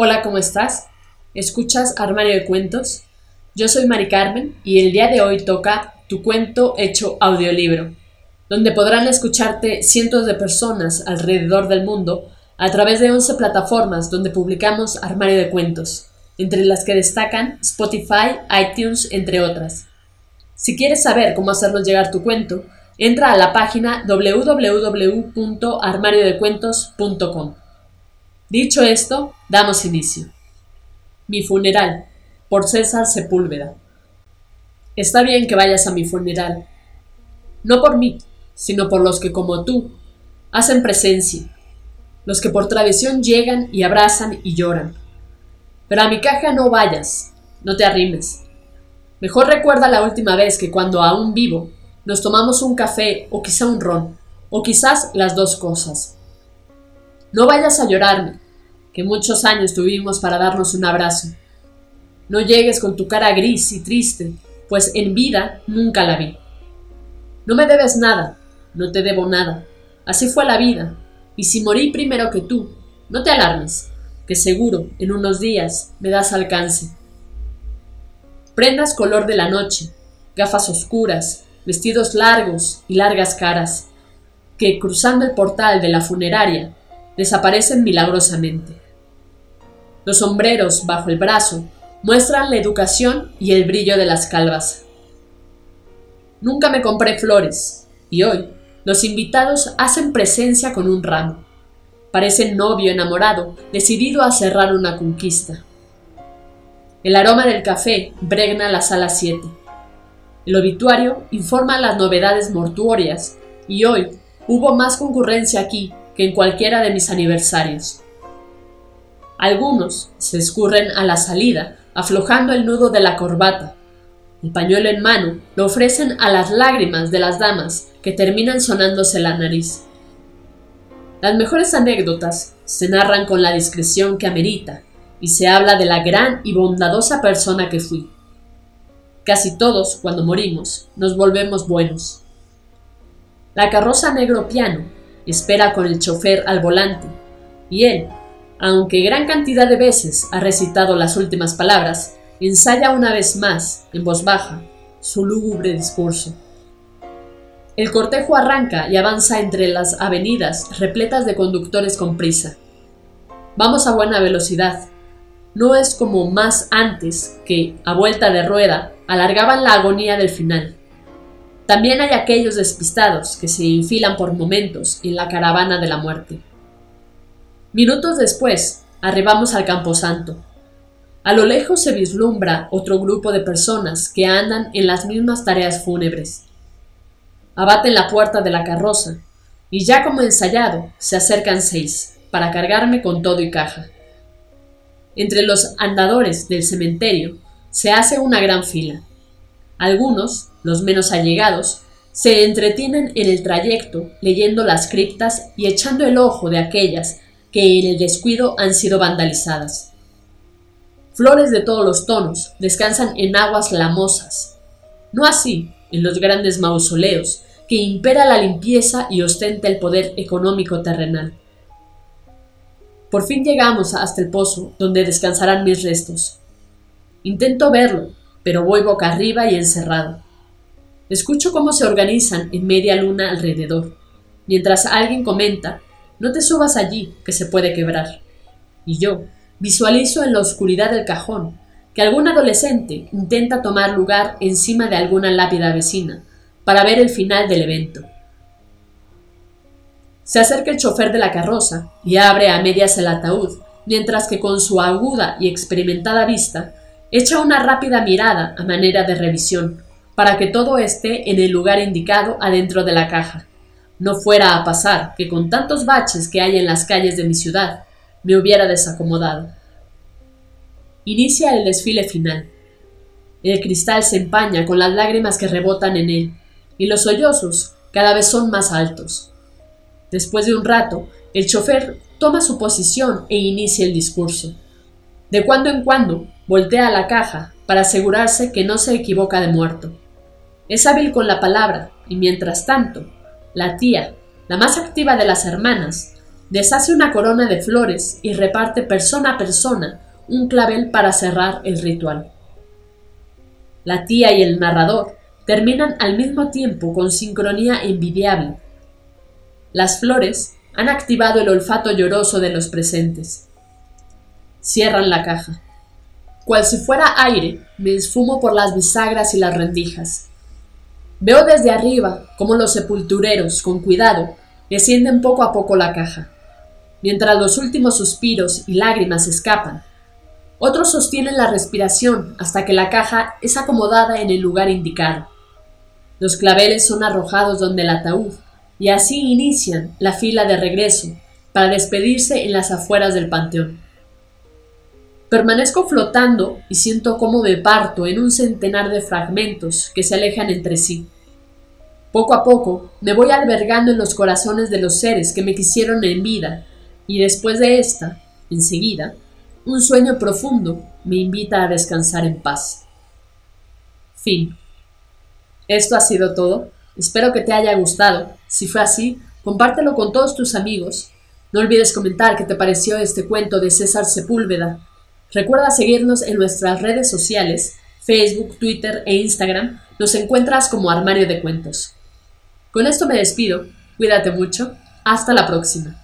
Hola, ¿cómo estás? ¿Escuchas Armario de Cuentos? Yo soy Mari Carmen y el día de hoy toca Tu cuento hecho audiolibro, donde podrán escucharte cientos de personas alrededor del mundo a través de 11 plataformas donde publicamos Armario de Cuentos, entre las que destacan Spotify, iTunes, entre otras. Si quieres saber cómo hacernos llegar tu cuento, entra a la página www.armariodecuentos.com. Dicho esto, damos inicio. Mi funeral, por César Sepúlveda. Está bien que vayas a mi funeral, no por mí, sino por los que como tú hacen presencia, los que por tradición llegan y abrazan y lloran. Pero a mi caja no vayas, no te arrimes. Mejor recuerda la última vez que cuando aún vivo nos tomamos un café o quizá un ron, o quizás las dos cosas. No vayas a llorarme, que muchos años tuvimos para darnos un abrazo. No llegues con tu cara gris y triste, pues en vida nunca la vi. No me debes nada, no te debo nada. Así fue la vida, y si morí primero que tú, no te alarmes, que seguro en unos días me das alcance. Prendas color de la noche, gafas oscuras, vestidos largos y largas caras, que cruzando el portal de la funeraria desaparecen milagrosamente. Los sombreros bajo el brazo muestran la educación y el brillo de las calvas. Nunca me compré flores, y hoy los invitados hacen presencia con un ramo. Parecen novio enamorado, decidido a cerrar una conquista. El aroma del café bregna la sala 7. El obituario informa las novedades mortuorias, y hoy hubo más concurrencia aquí que en cualquiera de mis aniversarios. Algunos se escurren a la salida, aflojando el nudo de la corbata. El pañuelo en mano lo ofrecen a las lágrimas de las damas que terminan sonándose la nariz. Las mejores anécdotas se narran con la discreción que amerita y se habla de la gran y bondadosa persona que fui. Casi todos, cuando morimos, nos volvemos buenos. La carroza negro piano espera con el chofer al volante, y él, aunque gran cantidad de veces ha recitado las últimas palabras, ensaya una vez más, en voz baja, su lúgubre discurso. El cortejo arranca y avanza entre las avenidas repletas de conductores con prisa. Vamos a buena velocidad. No es como más antes que, a vuelta de rueda, alargaban la agonía del final. También hay aquellos despistados que se infilan por momentos en la caravana de la muerte. Minutos después, arribamos al camposanto. A lo lejos se vislumbra otro grupo de personas que andan en las mismas tareas fúnebres. Abaten la puerta de la carroza, y ya como ensayado, se acercan seis, para cargarme con todo y caja. Entre los andadores del cementerio se hace una gran fila. Algunos, los menos allegados, se entretienen en el trayecto leyendo las criptas y echando el ojo de aquellas que en el descuido han sido vandalizadas. Flores de todos los tonos descansan en aguas lamosas. No así en los grandes mausoleos, que impera la limpieza y ostenta el poder económico terrenal. Por fin llegamos hasta el pozo donde descansarán mis restos. Intento verlo, pero voy boca arriba y encerrado. Escucho cómo se organizan en media luna alrededor, mientras alguien comenta no te subas allí, que se puede quebrar. Y yo visualizo en la oscuridad del cajón que algún adolescente intenta tomar lugar encima de alguna lápida vecina para ver el final del evento. Se acerca el chofer de la carroza y abre a medias el ataúd, mientras que con su aguda y experimentada vista echa una rápida mirada a manera de revisión, para que todo esté en el lugar indicado adentro de la caja. No fuera a pasar que con tantos baches que hay en las calles de mi ciudad me hubiera desacomodado. Inicia el desfile final. El cristal se empaña con las lágrimas que rebotan en él, y los sollozos cada vez son más altos. Después de un rato, el chofer toma su posición e inicia el discurso. De cuando en cuando voltea la caja para asegurarse que no se equivoca de muerto. Es hábil con la palabra y mientras tanto la tía, la más activa de las hermanas, deshace una corona de flores y reparte persona a persona un clavel para cerrar el ritual. La tía y el narrador terminan al mismo tiempo con sincronía envidiable. Las flores han activado el olfato lloroso de los presentes. Cierran la caja. Cual si fuera aire, me esfumo por las bisagras y las rendijas. Veo desde arriba cómo los sepultureros, con cuidado, descienden poco a poco la caja. Mientras los últimos suspiros y lágrimas escapan, otros sostienen la respiración hasta que la caja es acomodada en el lugar indicado. Los claveles son arrojados donde el ataúd y así inician la fila de regreso para despedirse en las afueras del panteón. Permanezco flotando y siento cómo me parto en un centenar de fragmentos que se alejan entre sí. Poco a poco me voy albergando en los corazones de los seres que me quisieron en vida y después de esta, enseguida, un sueño profundo me invita a descansar en paz. Fin. Esto ha sido todo. Espero que te haya gustado. Si fue así, compártelo con todos tus amigos. No olvides comentar qué te pareció este cuento de César Sepúlveda. Recuerda seguirnos en nuestras redes sociales, Facebook, Twitter e Instagram. Nos encuentras como Armario de Cuentos. Con esto me despido. Cuídate mucho. Hasta la próxima.